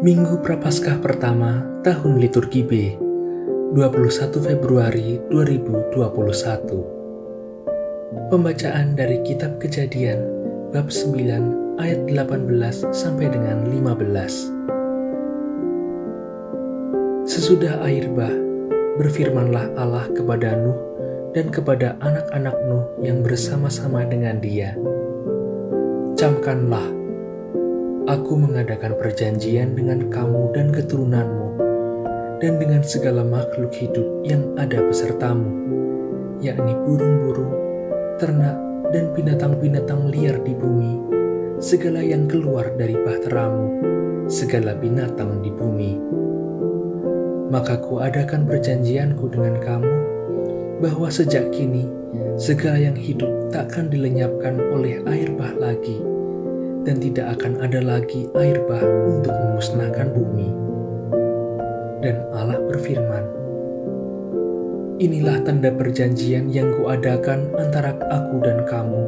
Minggu Prapaskah pertama tahun liturgi B, 21 Februari 2021. Pembacaan dari kitab Kejadian bab 9 ayat 18 sampai dengan 15. Sesudah air bah, berfirmanlah Allah kepada Nuh dan kepada anak-anak Nuh yang bersama-sama dengan dia. Camkanlah Aku mengadakan perjanjian dengan kamu dan keturunanmu, dan dengan segala makhluk hidup yang ada besertamu, yakni burung-burung, ternak, dan binatang-binatang liar di bumi, segala yang keluar dari bahteramu, segala binatang di bumi. Maka kuadakan perjanjianku dengan kamu, bahwa sejak kini segala yang hidup takkan dilenyapkan oleh air bah lagi, dan tidak akan ada lagi air bah untuk memusnahkan bumi. Dan Allah berfirman, Inilah tanda perjanjian yang kuadakan antara aku dan kamu,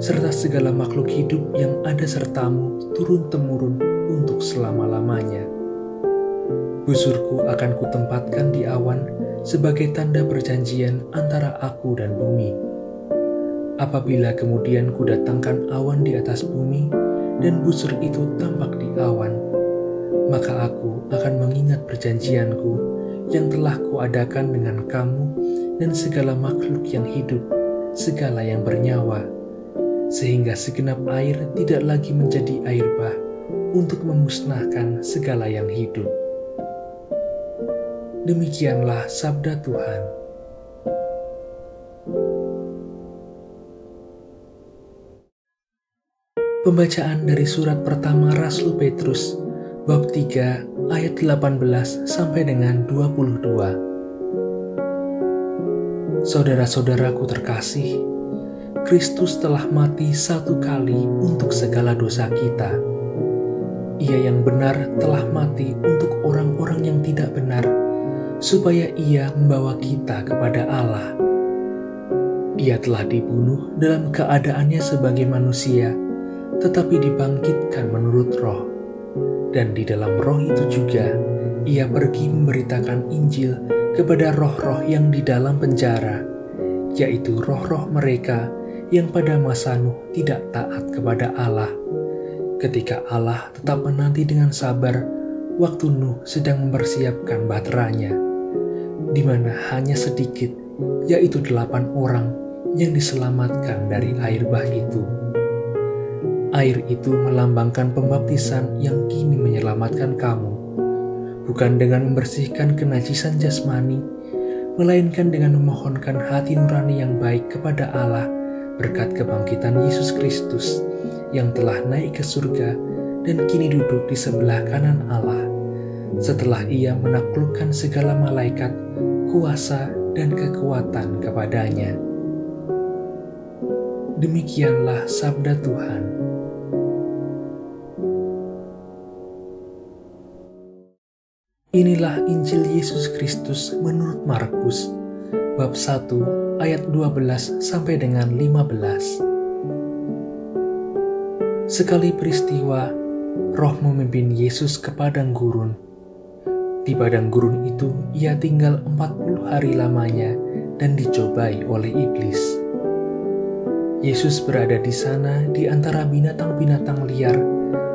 serta segala makhluk hidup yang ada sertamu turun-temurun untuk selama-lamanya. Busurku akan kutempatkan di awan sebagai tanda perjanjian antara aku dan bumi. Apabila kemudian kudatangkan awan di atas bumi, dan busur itu tampak di awan, maka aku akan mengingat perjanjianku yang telah kuadakan dengan kamu dan segala makhluk yang hidup, segala yang bernyawa, sehingga segenap air tidak lagi menjadi air bah untuk memusnahkan segala yang hidup. Demikianlah sabda Tuhan. Pembacaan dari surat pertama Rasul Petrus bab 3 ayat 18 sampai dengan 22. Saudara-saudaraku terkasih, Kristus telah mati satu kali untuk segala dosa kita. Ia yang benar telah mati untuk orang-orang yang tidak benar, supaya ia membawa kita kepada Allah. Ia telah dibunuh dalam keadaannya sebagai manusia, tetapi dibangkitkan menurut roh. Dan di dalam roh itu juga, ia pergi memberitakan Injil kepada roh-roh yang di dalam penjara, yaitu roh-roh mereka yang pada masa Nuh tidak taat kepada Allah. Ketika Allah tetap menanti dengan sabar waktu Nuh sedang mempersiapkan baterainya, di mana hanya sedikit, yaitu delapan orang yang diselamatkan dari air bah itu. Air itu melambangkan pembaptisan yang kini menyelamatkan kamu, bukan dengan membersihkan kenajisan jasmani, melainkan dengan memohonkan hati nurani yang baik kepada Allah berkat kebangkitan Yesus Kristus yang telah naik ke surga dan kini duduk di sebelah kanan Allah, setelah ia menaklukkan segala malaikat, kuasa, dan kekuatan kepadanya. Demikianlah sabda Tuhan. Inilah Injil Yesus Kristus menurut Markus bab 1 ayat 12 sampai dengan 15. Sekali peristiwa, roh memimpin Yesus ke padang gurun. Di padang gurun itu ia tinggal 40 hari lamanya dan dicobai oleh iblis. Yesus berada di sana di antara binatang-binatang liar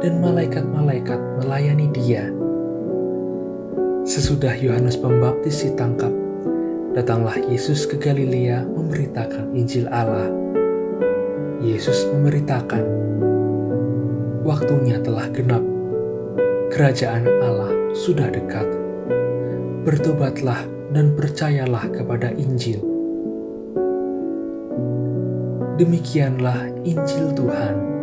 dan malaikat-malaikat melayani dia Sesudah Yohanes Pembaptis ditangkap, datanglah Yesus ke Galilea memberitakan Injil Allah. Yesus memberitakan, "Waktunya telah genap, kerajaan Allah sudah dekat. Bertobatlah dan percayalah kepada Injil." Demikianlah Injil Tuhan.